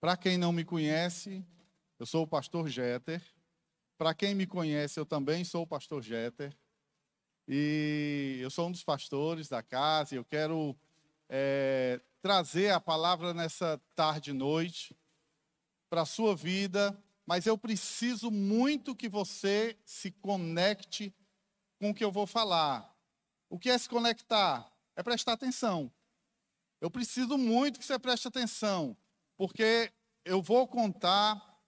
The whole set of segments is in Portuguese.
Para quem não me conhece, eu sou o pastor Jeter. Para quem me conhece, eu também sou o pastor Jeter. E eu sou um dos pastores da casa e eu quero é, trazer a palavra nessa tarde e noite para a sua vida, mas eu preciso muito que você se conecte com o que eu vou falar. O que é se conectar? É prestar atenção. Eu preciso muito que você preste atenção, porque eu vou contar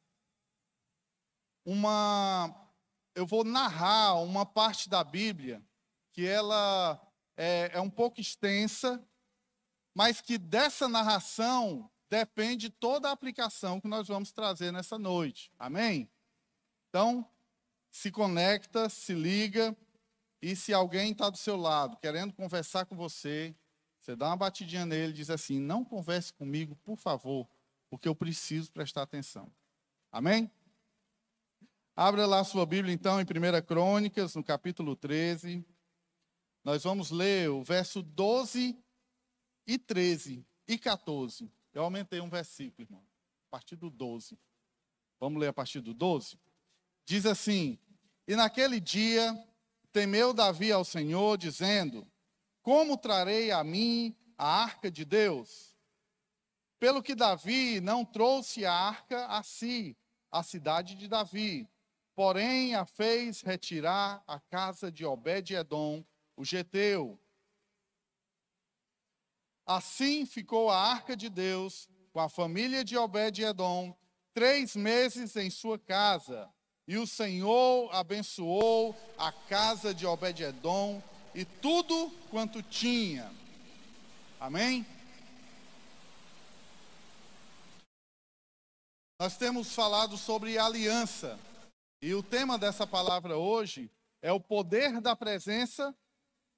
uma. Eu vou narrar uma parte da Bíblia que ela é, é um pouco extensa, mas que dessa narração depende toda a aplicação que nós vamos trazer nessa noite. Amém? Então, se conecta, se liga, e se alguém está do seu lado querendo conversar com você, você dá uma batidinha nele e diz assim: Não converse comigo, por favor, porque eu preciso prestar atenção. Amém? Abra lá sua Bíblia, então, em 1 Crônicas, no capítulo 13. Nós vamos ler o verso 12 e 13 e 14. Eu aumentei um versículo, irmão, a partir do 12. Vamos ler a partir do 12? Diz assim: E naquele dia temeu Davi ao Senhor, dizendo: Como trarei a mim a arca de Deus? Pelo que Davi não trouxe a arca a si, a cidade de Davi, porém a fez retirar a casa de Obed-edom, o geteu. Assim ficou a arca de Deus com a família de Obed-edom três meses em sua casa. E o Senhor abençoou a casa de Obed-edom e tudo quanto tinha. Amém? Nós temos falado sobre aliança. E o tema dessa palavra hoje é o poder da presença,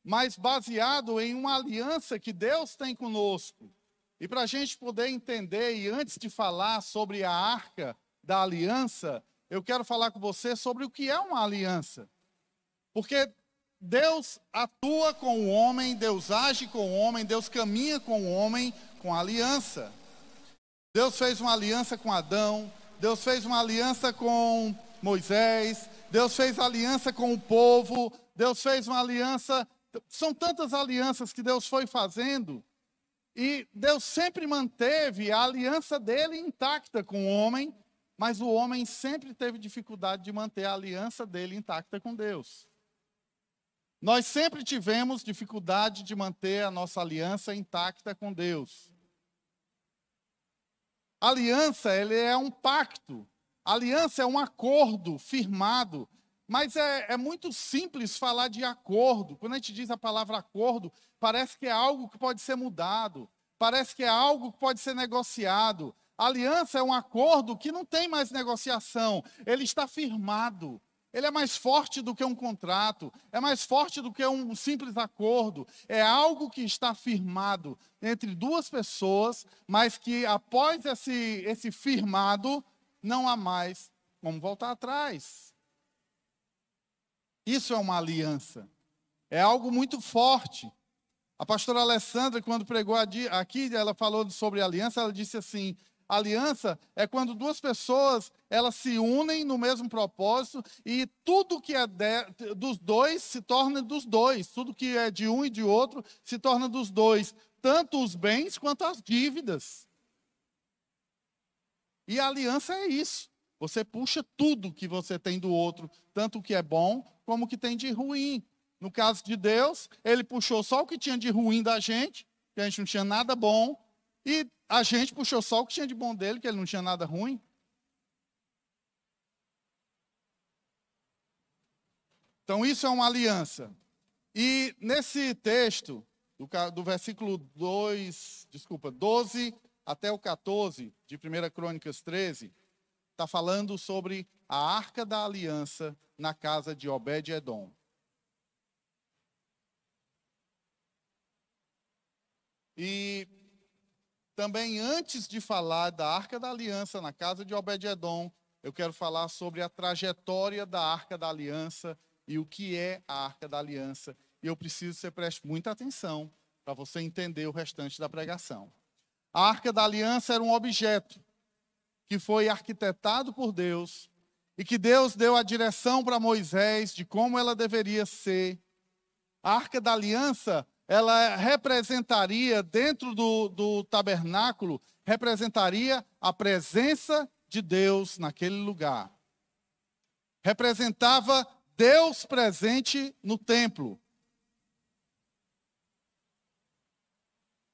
mas baseado em uma aliança que Deus tem conosco. E para a gente poder entender, e antes de falar sobre a arca da aliança, eu quero falar com você sobre o que é uma aliança. Porque Deus atua com o homem, Deus age com o homem, Deus caminha com o homem com aliança. Deus fez uma aliança com Adão, Deus fez uma aliança com Moisés, Deus fez aliança com o povo, Deus fez uma aliança. São tantas alianças que Deus foi fazendo, e Deus sempre manteve a aliança dele intacta com o homem, mas o homem sempre teve dificuldade de manter a aliança dele intacta com Deus. Nós sempre tivemos dificuldade de manter a nossa aliança intacta com Deus. Aliança, ele é um pacto. Aliança é um acordo firmado. Mas é, é, muito simples falar de acordo. Quando a gente diz a palavra acordo, parece que é algo que pode ser mudado, parece que é algo que pode ser negociado. aliança é um acordo que não tem mais negociação, ele está firmado. Ele é mais forte do que um contrato, é mais forte do que um simples acordo. É algo que está firmado entre duas pessoas, mas que após esse, esse firmado, não há mais como voltar atrás. Isso é uma aliança. É algo muito forte. A pastora Alessandra, quando pregou aqui, ela falou sobre aliança, ela disse assim: Aliança é quando duas pessoas elas se unem no mesmo propósito e tudo que é de, dos dois se torna dos dois, tudo que é de um e de outro se torna dos dois, tanto os bens quanto as dívidas. E a aliança é isso. Você puxa tudo que você tem do outro, tanto o que é bom como o que tem de ruim. No caso de Deus, ele puxou só o que tinha de ruim da gente, que a gente não tinha nada bom, e a gente puxou só o que tinha de bom dele, que ele não tinha nada ruim. Então, isso é uma aliança. E nesse texto, do, do versículo 2, desculpa, 12 até o 14 de 1 Crônicas 13, está falando sobre a arca da aliança na casa de Obed-Edom. E também, antes de falar da Arca da Aliança na casa de Obed-Edom, eu quero falar sobre a trajetória da Arca da Aliança e o que é a Arca da Aliança. E eu preciso que você preste muita atenção para você entender o restante da pregação. A Arca da Aliança era um objeto, que foi arquitetado por Deus e que Deus deu a direção para Moisés de como ela deveria ser. A arca da aliança, ela representaria, dentro do, do tabernáculo, representaria a presença de Deus naquele lugar. Representava Deus presente no templo.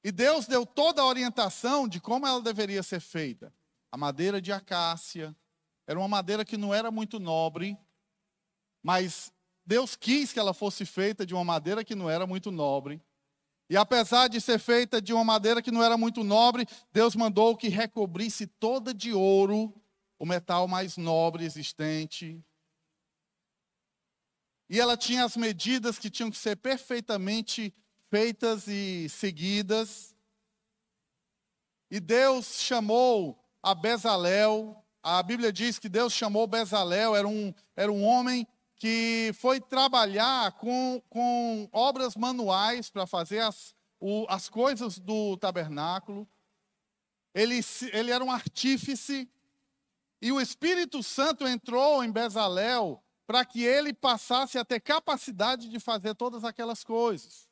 E Deus deu toda a orientação de como ela deveria ser feita. A madeira de acácia, era uma madeira que não era muito nobre, mas Deus quis que ela fosse feita de uma madeira que não era muito nobre. E apesar de ser feita de uma madeira que não era muito nobre, Deus mandou que recobrisse toda de ouro, o metal mais nobre existente. E ela tinha as medidas que tinham que ser perfeitamente feitas e seguidas. E Deus chamou a Bezalel. A Bíblia diz que Deus chamou Bezalel, era um, era um homem que foi trabalhar com, com obras manuais para fazer as, o, as coisas do tabernáculo. Ele, ele era um artífice. E o Espírito Santo entrou em Bezalel para que ele passasse a ter capacidade de fazer todas aquelas coisas.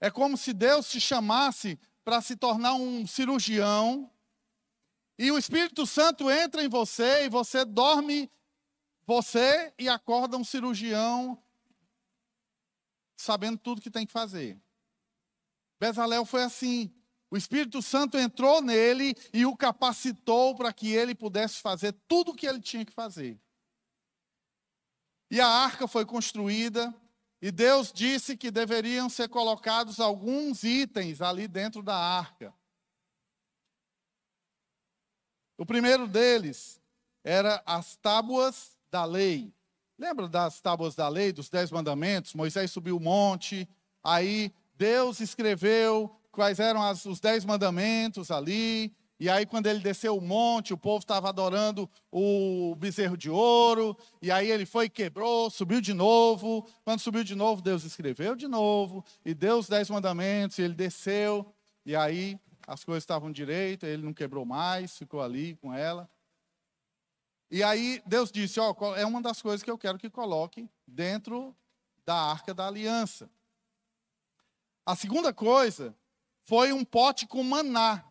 É como se Deus te chamasse para se tornar um cirurgião e o Espírito Santo entra em você e você dorme, você e acorda um cirurgião sabendo tudo que tem que fazer. Bezalel foi assim. O Espírito Santo entrou nele e o capacitou para que ele pudesse fazer tudo o que ele tinha que fazer. E a arca foi construída, e Deus disse que deveriam ser colocados alguns itens ali dentro da arca. O primeiro deles era as tábuas da lei. Lembra das tábuas da lei, dos dez mandamentos? Moisés subiu o monte, aí Deus escreveu quais eram as, os dez mandamentos ali. E aí, quando ele desceu o monte, o povo estava adorando o bezerro de ouro. E aí ele foi, quebrou, subiu de novo. Quando subiu de novo, Deus escreveu de novo. E deu os dez mandamentos. E ele desceu. E aí as coisas estavam direito, ele não quebrou mais, ficou ali com ela. E aí Deus disse: Ó, é uma das coisas que eu quero que coloque dentro da arca da aliança. A segunda coisa foi um pote com maná.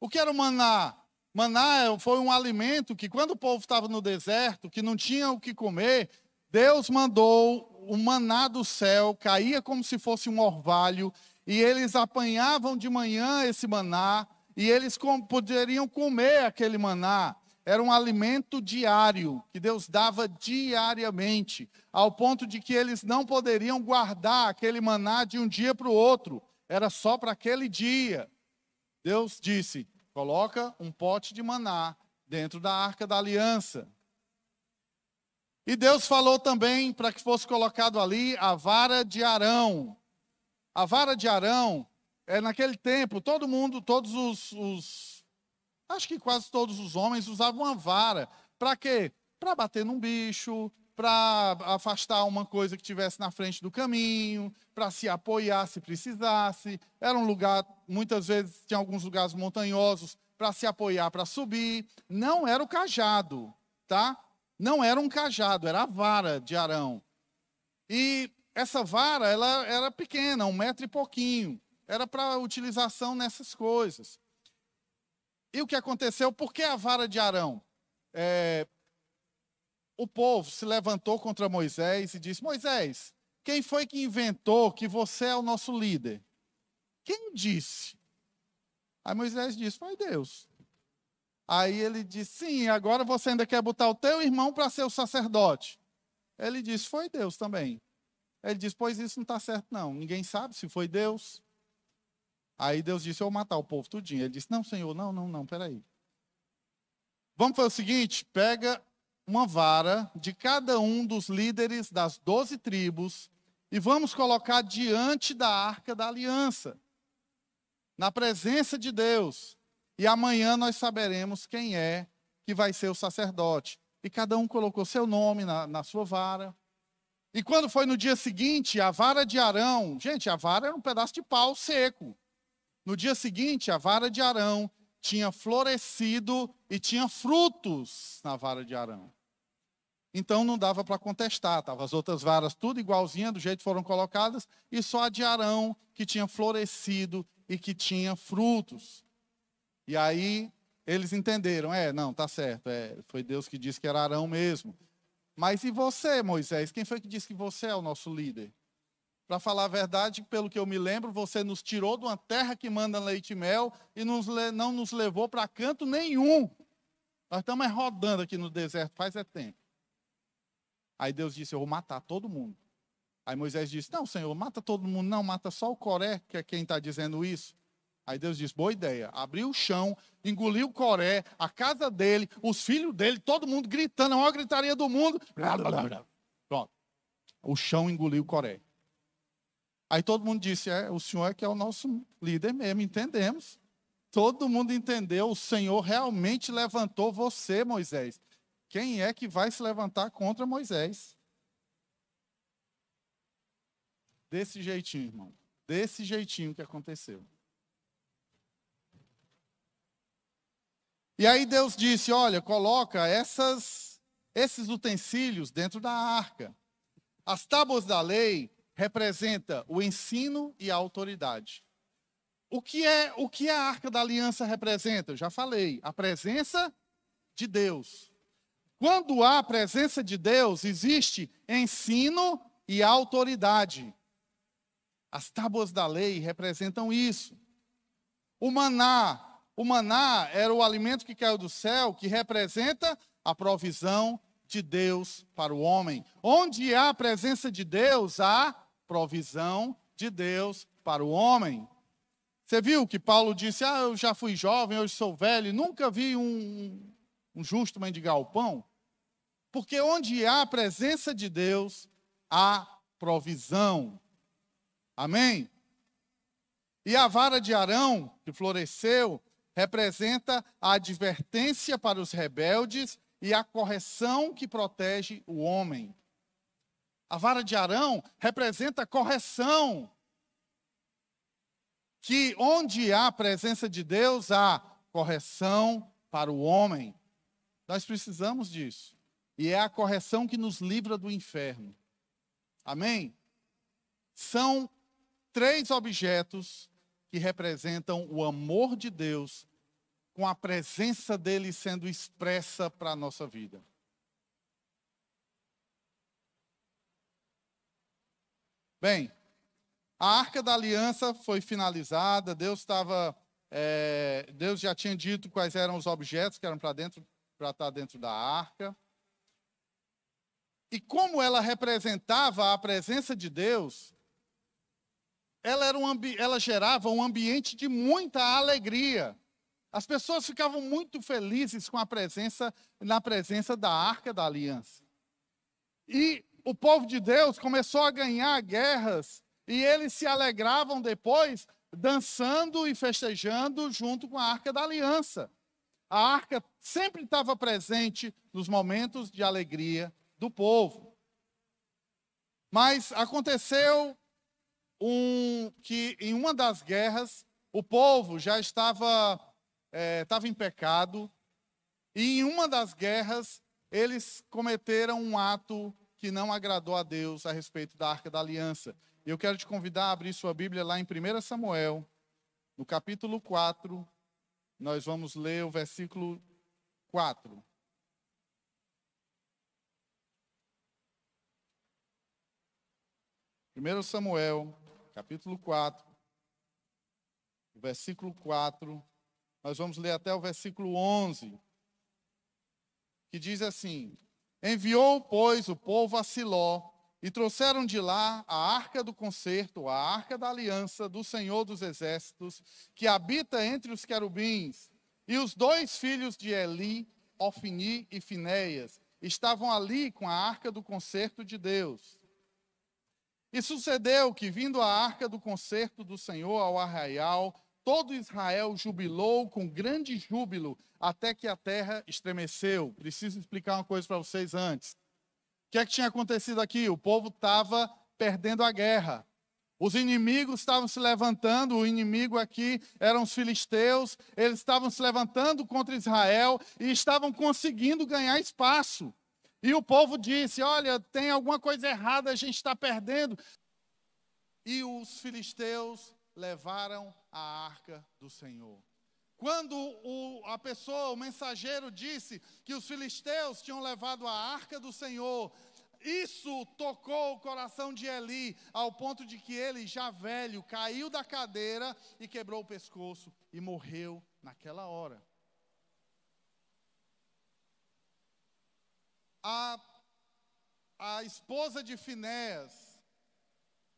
O que era o maná? Maná foi um alimento que, quando o povo estava no deserto, que não tinha o que comer, Deus mandou o maná do céu, caía como se fosse um orvalho, e eles apanhavam de manhã esse maná, e eles poderiam comer aquele maná. Era um alimento diário, que Deus dava diariamente, ao ponto de que eles não poderiam guardar aquele maná de um dia para o outro, era só para aquele dia. Deus disse: coloca um pote de maná dentro da arca da aliança. E Deus falou também para que fosse colocado ali a vara de Arão. A vara de Arão, é, naquele tempo, todo mundo, todos os, os acho que quase todos os homens usavam uma vara. Para quê? Para bater num bicho, para afastar uma coisa que tivesse na frente do caminho, para se apoiar se precisasse. Era um lugar, muitas vezes, tinha alguns lugares montanhosos para se apoiar, para subir. Não era o cajado, tá? Não era um cajado, era a vara de Arão. E essa vara, ela era pequena, um metro e pouquinho. Era para utilização nessas coisas. E o que aconteceu? Por que a vara de Arão? É, o povo se levantou contra Moisés e disse: Moisés, quem foi que inventou que você é o nosso líder? Quem disse? Aí Moisés disse: Foi Deus. Aí ele disse: Sim, agora você ainda quer botar o teu irmão para ser o sacerdote. Ele disse: Foi Deus também. Ele disse: Pois isso não está certo, não. Ninguém sabe se foi Deus. Aí Deus disse: Eu vou matar o povo tudinho. Ele disse: Não, Senhor, não, não, não, peraí. Vamos fazer o seguinte: pega uma vara de cada um dos líderes das doze tribos e vamos colocar diante da arca da aliança, na presença de Deus. E amanhã nós saberemos quem é que vai ser o sacerdote. E cada um colocou seu nome na, na sua vara. E quando foi no dia seguinte, a vara de Arão, gente, a vara era um pedaço de pau seco. No dia seguinte, a vara de Arão tinha florescido e tinha frutos na vara de Arão. Então não dava para contestar, estavam as outras varas tudo igualzinha, do jeito que foram colocadas, e só a de Arão que tinha florescido e que tinha frutos. E aí eles entenderam, é, não, tá certo, é, foi Deus que disse que era Arão mesmo. Mas e você, Moisés? Quem foi que disse que você é o nosso líder? Para falar a verdade, pelo que eu me lembro, você nos tirou de uma terra que manda leite e mel e nos, não nos levou para canto nenhum. Nós estamos rodando aqui no deserto faz é tempo. Aí Deus disse: Eu vou matar todo mundo. Aí Moisés disse: Não, Senhor, mata todo mundo, não, mata só o Coré, que é quem está dizendo isso. Aí Deus disse: Boa ideia. Abriu o chão, engoliu o Coré, a casa dele, os filhos dele, todo mundo gritando, a maior gritaria do mundo. Pronto. O chão engoliu o Coré. Aí todo mundo disse: É, o Senhor é que é o nosso líder mesmo, entendemos. Todo mundo entendeu, o Senhor realmente levantou você, Moisés. Quem é que vai se levantar contra Moisés? Desse jeitinho, irmão. Desse jeitinho que aconteceu. E aí Deus disse: Olha, coloca essas, esses utensílios dentro da arca. As tábuas da lei representa o ensino e a autoridade. O que é o que a arca da aliança representa? Eu já falei, a presença de Deus. Quando há a presença de Deus, existe ensino e autoridade. As tábuas da lei representam isso. O maná, o maná era o alimento que caiu do céu, que representa a provisão de Deus para o homem. Onde há a presença de Deus, há provisão de Deus para o homem. Você viu que Paulo disse: Ah, eu já fui jovem, hoje sou velho, nunca vi um, um justo mendigar o pão? Porque onde há a presença de Deus, há provisão. Amém? E a vara de Arão, que floresceu, representa a advertência para os rebeldes e a correção que protege o homem. A vara de Arão representa correção. Que onde há a presença de Deus, há correção para o homem. Nós precisamos disso. E é a correção que nos livra do inferno. Amém? São três objetos que representam o amor de Deus com a presença dele sendo expressa para a nossa vida. Bem, a arca da aliança foi finalizada, Deus estava. É, Deus já tinha dito quais eram os objetos que eram para dentro, para estar dentro da arca. E como ela representava a presença de Deus, ela, era um ela gerava um ambiente de muita alegria. As pessoas ficavam muito felizes com a presença, na presença da arca da aliança. E o povo de Deus começou a ganhar guerras e eles se alegravam depois dançando e festejando junto com a arca da aliança. A arca sempre estava presente nos momentos de alegria do povo. Mas aconteceu um, que em uma das guerras o povo já estava, é, estava em pecado, e em uma das guerras eles cometeram um ato que não agradou a Deus a respeito da Arca da Aliança. Eu quero te convidar a abrir sua Bíblia lá em 1 Samuel, no capítulo 4, nós vamos ler o versículo 4. 1 Samuel, capítulo 4, versículo 4, nós vamos ler até o versículo 11, que diz assim: Enviou, pois, o povo a Siló, e trouxeram de lá a arca do concerto, a arca da aliança do Senhor dos Exércitos, que habita entre os querubins. E os dois filhos de Eli, Ofni e Finéias, estavam ali com a arca do concerto de Deus. E sucedeu que, vindo a arca do concerto do Senhor ao arraial, todo Israel jubilou com grande júbilo, até que a terra estremeceu. Preciso explicar uma coisa para vocês antes. O que é que tinha acontecido aqui? O povo estava perdendo a guerra. Os inimigos estavam se levantando, o inimigo aqui eram os filisteus, eles estavam se levantando contra Israel e estavam conseguindo ganhar espaço. E o povo disse: Olha, tem alguma coisa errada, a gente está perdendo. E os filisteus levaram a arca do Senhor. Quando o, a pessoa, o mensageiro, disse que os filisteus tinham levado a arca do Senhor, isso tocou o coração de Eli, ao ponto de que ele, já velho, caiu da cadeira e quebrou o pescoço e morreu naquela hora. A, a esposa de Finéas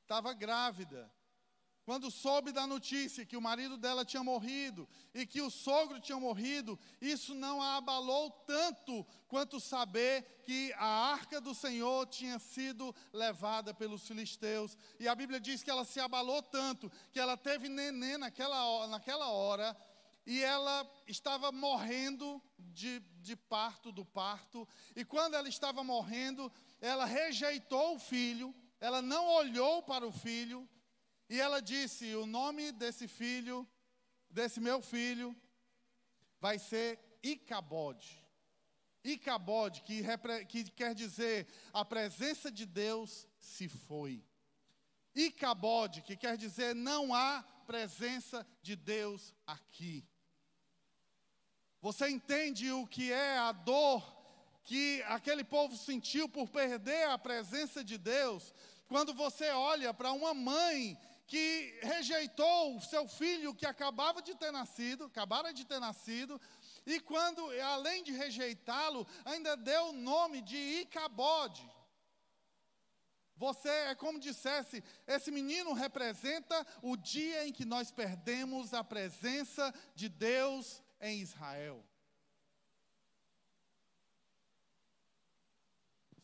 estava grávida quando soube da notícia que o marido dela tinha morrido e que o sogro tinha morrido, isso não a abalou tanto quanto saber que a arca do Senhor tinha sido levada pelos filisteus. E a Bíblia diz que ela se abalou tanto que ela teve neném naquela, naquela hora e ela estava morrendo de, de parto do parto. E quando ela estava morrendo, ela rejeitou o filho, ela não olhou para o filho e ela disse: O nome desse filho, desse meu filho, vai ser Icabode. Icabode, que, que quer dizer a presença de Deus se foi. Icabode, que quer dizer não há presença de Deus aqui. Você entende o que é a dor que aquele povo sentiu por perder a presença de Deus? Quando você olha para uma mãe que rejeitou seu filho que acabava de ter nascido, acabara de ter nascido, e quando, além de rejeitá-lo, ainda deu o nome de Icabode. Você é como dissesse, esse menino representa o dia em que nós perdemos a presença de Deus em Israel.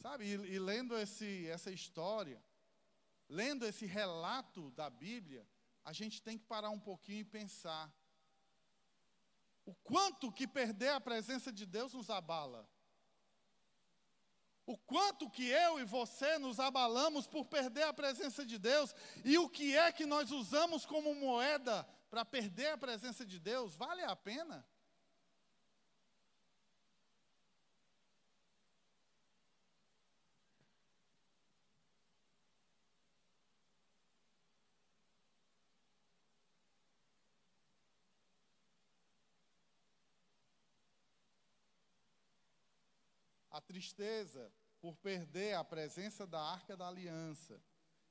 Sabe, e, e lendo esse, essa história, lendo esse relato da Bíblia, a gente tem que parar um pouquinho e pensar. O quanto que perder a presença de Deus nos abala. O quanto que eu e você nos abalamos por perder a presença de Deus e o que é que nós usamos como moeda para perder a presença de Deus, vale a pena? A tristeza por perder a presença da arca da aliança,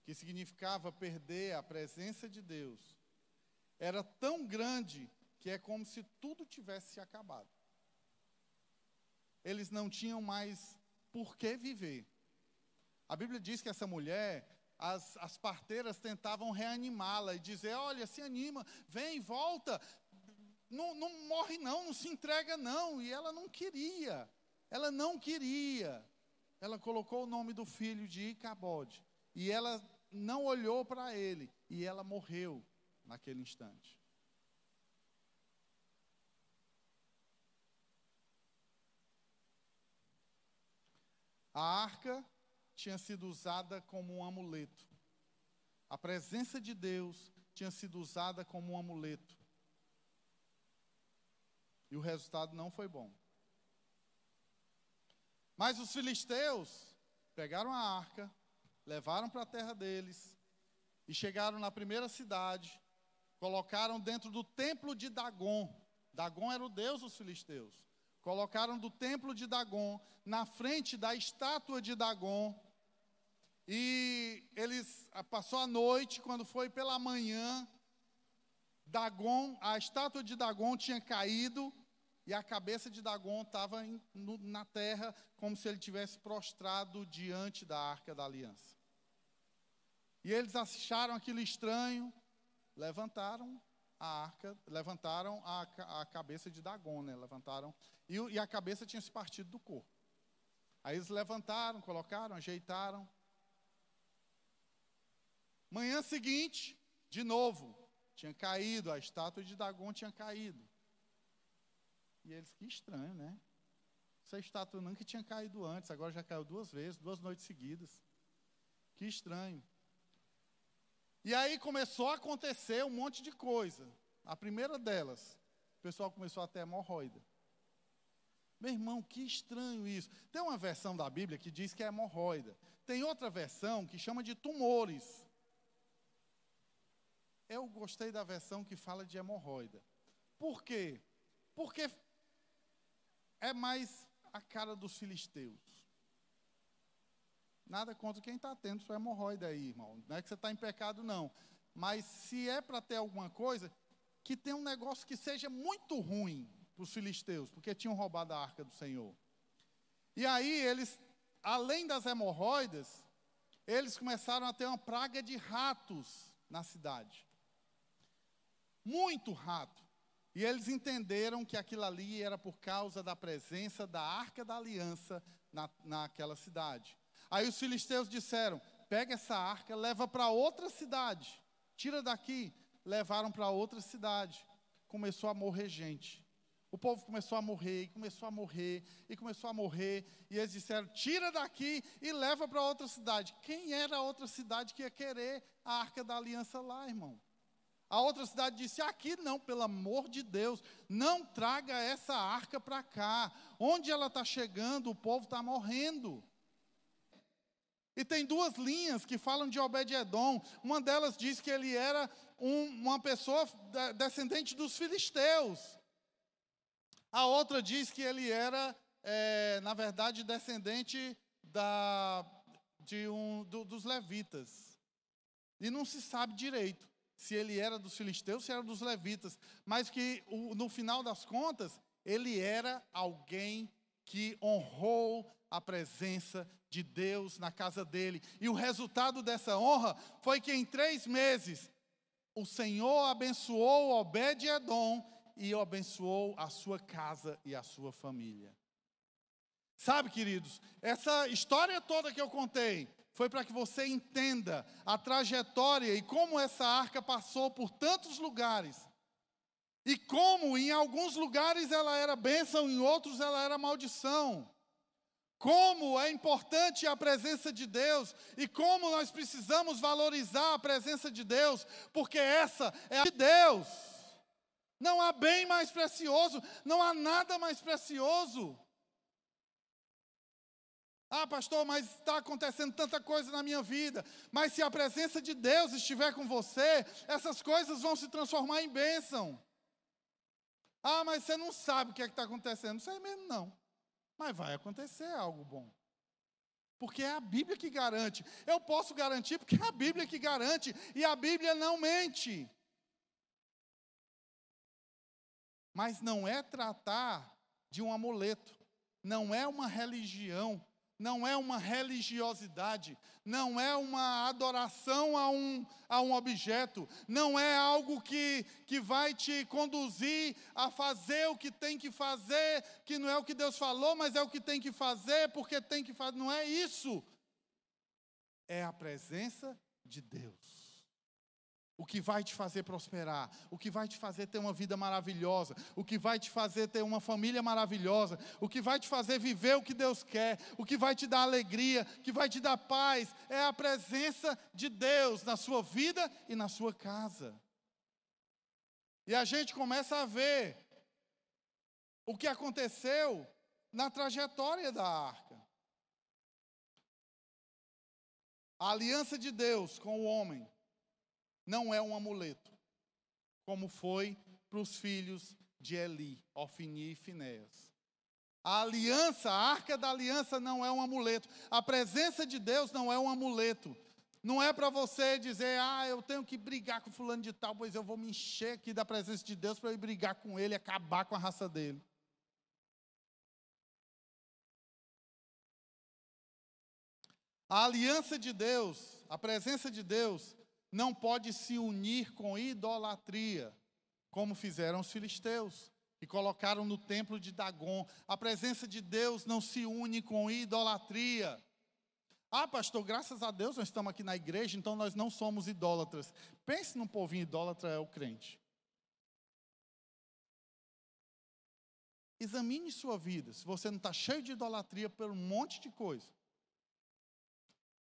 que significava perder a presença de Deus, era tão grande que é como se tudo tivesse se acabado. Eles não tinham mais por que viver. A Bíblia diz que essa mulher, as, as parteiras tentavam reanimá-la e dizer: Olha, se anima, vem, volta, não, não morre não, não se entrega não. E ela não queria. Ela não queria. Ela colocou o nome do filho de Icabode. E ela não olhou para ele. E ela morreu naquele instante. A arca tinha sido usada como um amuleto. A presença de Deus tinha sido usada como um amuleto. E o resultado não foi bom. Mas os filisteus pegaram a arca, levaram para a terra deles e chegaram na primeira cidade, colocaram dentro do templo de Dagon. Dagon era o deus dos filisteus. Colocaram do templo de Dagon na frente da estátua de Dagon. E eles passou a noite, quando foi pela manhã, Dagon, a estátua de Dagon tinha caído e a cabeça de Dagon estava na terra, como se ele tivesse prostrado diante da arca da aliança. E eles acharam aquilo estranho, levantaram a arca, levantaram a, a cabeça de Dagon, né? levantaram, e, e a cabeça tinha se partido do corpo. Aí eles levantaram, colocaram, ajeitaram. Manhã seguinte, de novo, tinha caído, a estátua de Dagon tinha caído. E eles, que estranho, né? Essa estátua nunca tinha caído antes, agora já caiu duas vezes, duas noites seguidas. Que estranho. E aí começou a acontecer um monte de coisa. A primeira delas, o pessoal começou a ter hemorroida. Meu irmão, que estranho isso. Tem uma versão da Bíblia que diz que é hemorroida. Tem outra versão que chama de tumores. Eu gostei da versão que fala de hemorroida. Por quê? Porque é mais a cara dos filisteus. Nada contra quem está tendo sua hemorroida aí, irmão. Não é que você está em pecado, não. Mas se é para ter alguma coisa, que tenha um negócio que seja muito ruim para os filisteus, porque tinham roubado a arca do Senhor. E aí eles, além das hemorroidas, eles começaram a ter uma praga de ratos na cidade. Muito rato. E eles entenderam que aquilo ali era por causa da presença da arca da aliança na, naquela cidade. Aí os filisteus disseram: pega essa arca, leva para outra cidade, tira daqui. Levaram para outra cidade. Começou a morrer gente. O povo começou a morrer, e começou a morrer, e começou a morrer, e eles disseram: tira daqui e leva para outra cidade. Quem era a outra cidade que ia querer a arca da aliança lá, irmão? A outra cidade disse: aqui não, pelo amor de Deus, não traga essa arca para cá. Onde ela está chegando, o povo está morrendo. E tem duas linhas que falam de Obed-Edom. Uma delas diz que ele era um, uma pessoa descendente dos filisteus. A outra diz que ele era, é, na verdade, descendente da, de um, do, dos levitas. E não se sabe direito se ele era dos filisteus, se era dos levitas. Mas que, no final das contas, ele era alguém que honrou a presença de Deus na casa dele. E o resultado dessa honra foi que em três meses o Senhor abençoou Obed-Edom e abençoou a sua casa e a sua família. Sabe, queridos, essa história toda que eu contei foi para que você entenda a trajetória e como essa arca passou por tantos lugares. E como em alguns lugares ela era bênção, em outros ela era maldição. Como é importante a presença de Deus e como nós precisamos valorizar a presença de Deus, porque essa é a de Deus. Não há bem mais precioso, não há nada mais precioso. Ah, pastor, mas está acontecendo tanta coisa na minha vida. Mas se a presença de Deus estiver com você, essas coisas vão se transformar em bênção. Ah, mas você não sabe o que é está acontecendo. Não sei mesmo, não. Mas vai acontecer algo bom. Porque é a Bíblia que garante. Eu posso garantir porque é a Bíblia que garante. E a Bíblia não mente. Mas não é tratar de um amuleto, não é uma religião, não é uma religiosidade, não é uma adoração a um, a um objeto, não é algo que, que vai te conduzir a fazer o que tem que fazer, que não é o que Deus falou, mas é o que tem que fazer, porque tem que fazer. Não é isso. É a presença de Deus o que vai te fazer prosperar, o que vai te fazer ter uma vida maravilhosa, o que vai te fazer ter uma família maravilhosa, o que vai te fazer viver o que Deus quer, o que vai te dar alegria, o que vai te dar paz, é a presença de Deus na sua vida e na sua casa. E a gente começa a ver o que aconteceu na trajetória da arca. A aliança de Deus com o homem não é um amuleto, como foi para os filhos de Eli, Ofni e Finéas. A aliança, a arca da aliança não é um amuleto. A presença de Deus não é um amuleto. Não é para você dizer, ah, eu tenho que brigar com fulano de tal, pois eu vou me encher aqui da presença de Deus para ir brigar com ele acabar com a raça dele. A aliança de Deus, a presença de Deus, não pode se unir com idolatria, como fizeram os filisteus, e colocaram no templo de Dagon. A presença de Deus não se une com idolatria. Ah, pastor, graças a Deus nós estamos aqui na igreja, então nós não somos idólatras. Pense num povinho idólatra é o crente. Examine sua vida, se você não está cheio de idolatria por um monte de coisa.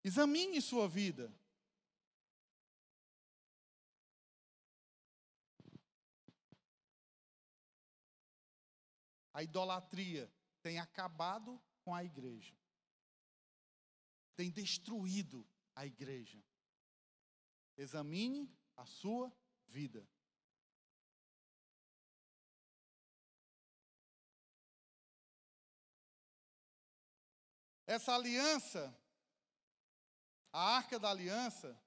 Examine sua vida. A idolatria, tem acabado com a igreja. Tem destruído a igreja. Examine a sua vida. Essa aliança, a arca da aliança,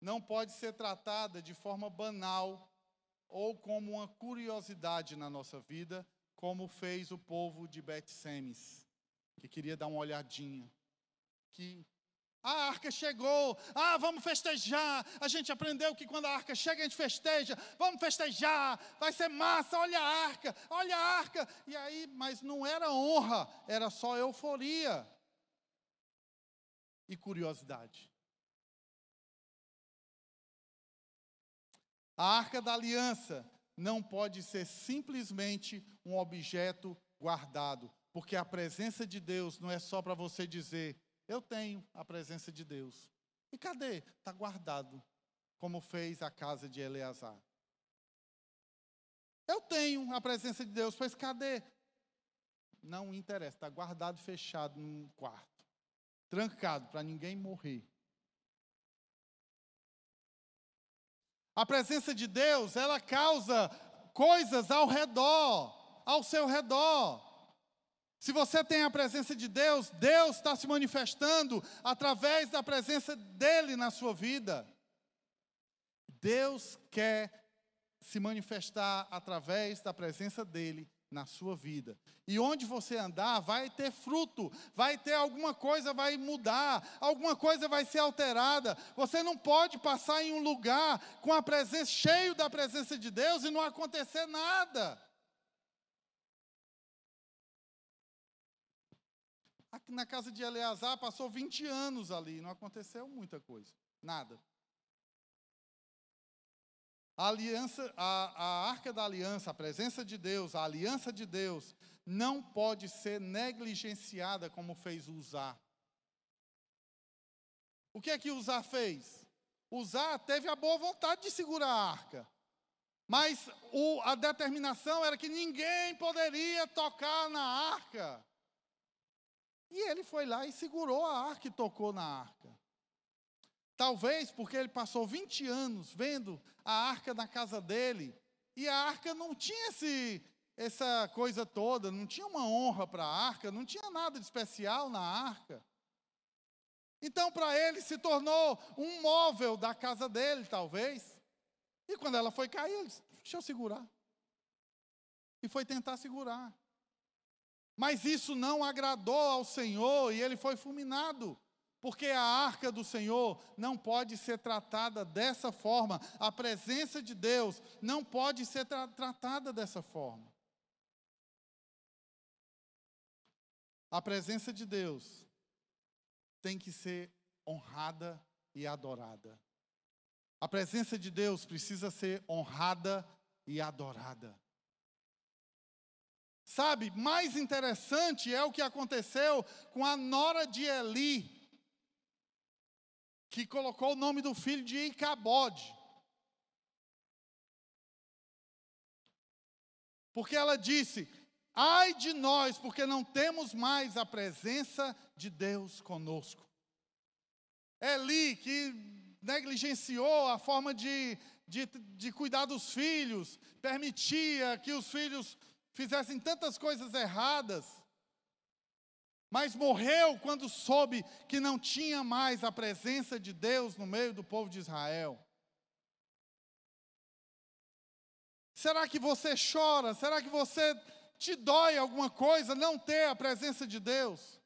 não pode ser tratada de forma banal ou como uma curiosidade na nossa vida, como fez o povo de Bet-Semes, que queria dar uma olhadinha. Que a arca chegou, ah, vamos festejar. A gente aprendeu que quando a arca chega, a gente festeja. Vamos festejar, vai ser massa, olha a arca, olha a arca. E aí, mas não era honra, era só euforia e curiosidade. A arca da aliança não pode ser simplesmente um objeto guardado, porque a presença de Deus não é só para você dizer, eu tenho a presença de Deus. E cadê? Está guardado, como fez a casa de Eleazar. Eu tenho a presença de Deus, pois cadê? Não interessa, está guardado, fechado num quarto trancado para ninguém morrer. A presença de Deus, ela causa coisas ao redor, ao seu redor. Se você tem a presença de Deus, Deus está se manifestando através da presença dele na sua vida. Deus quer se manifestar através da presença dele na sua vida. E onde você andar, vai ter fruto, vai ter alguma coisa vai mudar, alguma coisa vai ser alterada. Você não pode passar em um lugar com a presença cheio da presença de Deus e não acontecer nada. Aqui na casa de Eleazar passou 20 anos ali, não aconteceu muita coisa, nada. A aliança, a, a arca da aliança, a presença de Deus, a aliança de Deus, não pode ser negligenciada como fez Uzá. O que é que Uzá fez? Uzá teve a boa vontade de segurar a arca. Mas o, a determinação era que ninguém poderia tocar na arca. E ele foi lá e segurou a arca e tocou na arca. Talvez porque ele passou 20 anos vendo a arca na casa dele, e a arca não tinha esse, essa coisa toda, não tinha uma honra para a arca, não tinha nada de especial na arca. Então, para ele, se tornou um móvel da casa dele, talvez. E quando ela foi cair, ele disse: Deixa eu segurar. E foi tentar segurar. Mas isso não agradou ao Senhor e ele foi fulminado. Porque a arca do Senhor não pode ser tratada dessa forma, a presença de Deus não pode ser tra tratada dessa forma. A presença de Deus tem que ser honrada e adorada. A presença de Deus precisa ser honrada e adorada. Sabe, mais interessante é o que aconteceu com a nora de Eli que colocou o nome do filho de Icabode. Porque ela disse: Ai de nós, porque não temos mais a presença de Deus conosco. Eli, que negligenciou a forma de, de, de cuidar dos filhos, permitia que os filhos fizessem tantas coisas erradas, mas morreu quando soube que não tinha mais a presença de Deus no meio do povo de Israel. Será que você chora? Será que você te dói alguma coisa não ter a presença de Deus?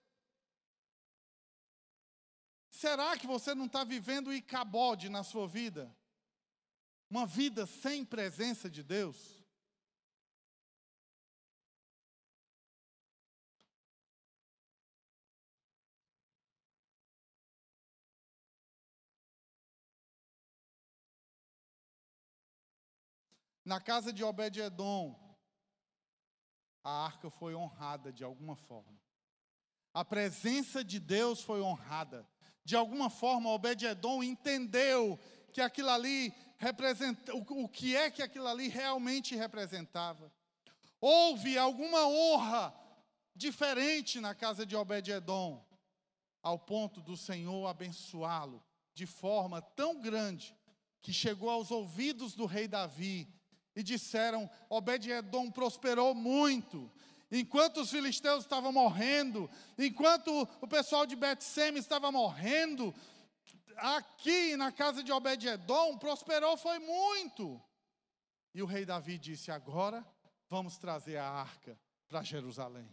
Será que você não está vivendo o icabode na sua vida? Uma vida sem presença de Deus? Na casa de Obed-Edom, a arca foi honrada de alguma forma. A presença de Deus foi honrada. De alguma forma, Obed-Edom entendeu que aquilo ali representa, o, que é que aquilo ali realmente representava. houve alguma honra diferente na casa de Obed-Edom, ao ponto do Senhor abençoá-lo de forma tão grande que chegou aos ouvidos do rei Davi e disseram: Obed-Edom prosperou muito. Enquanto os filisteus estavam morrendo, enquanto o pessoal de Bet-Sem estava morrendo, aqui na casa de Obed-Edom prosperou foi muito. E o rei Davi disse: Agora vamos trazer a arca para Jerusalém.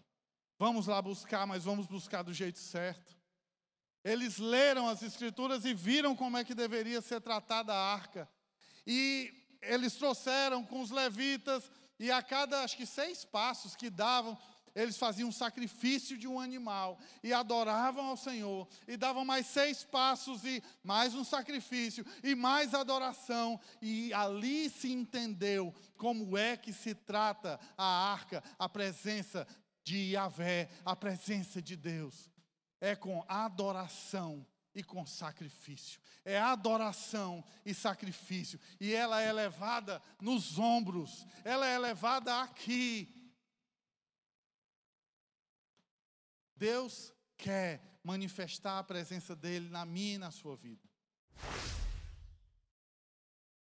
Vamos lá buscar, mas vamos buscar do jeito certo. Eles leram as escrituras e viram como é que deveria ser tratada a arca. E eles trouxeram com os levitas, e a cada, acho que seis passos que davam, eles faziam um sacrifício de um animal e adoravam ao Senhor, e davam mais seis passos e mais um sacrifício e mais adoração, e ali se entendeu como é que se trata a arca, a presença de Yahvé, a presença de Deus. É com adoração e com sacrifício. É adoração e sacrifício. E ela é levada nos ombros, ela é levada aqui. Deus quer manifestar a presença dele na minha e na sua vida.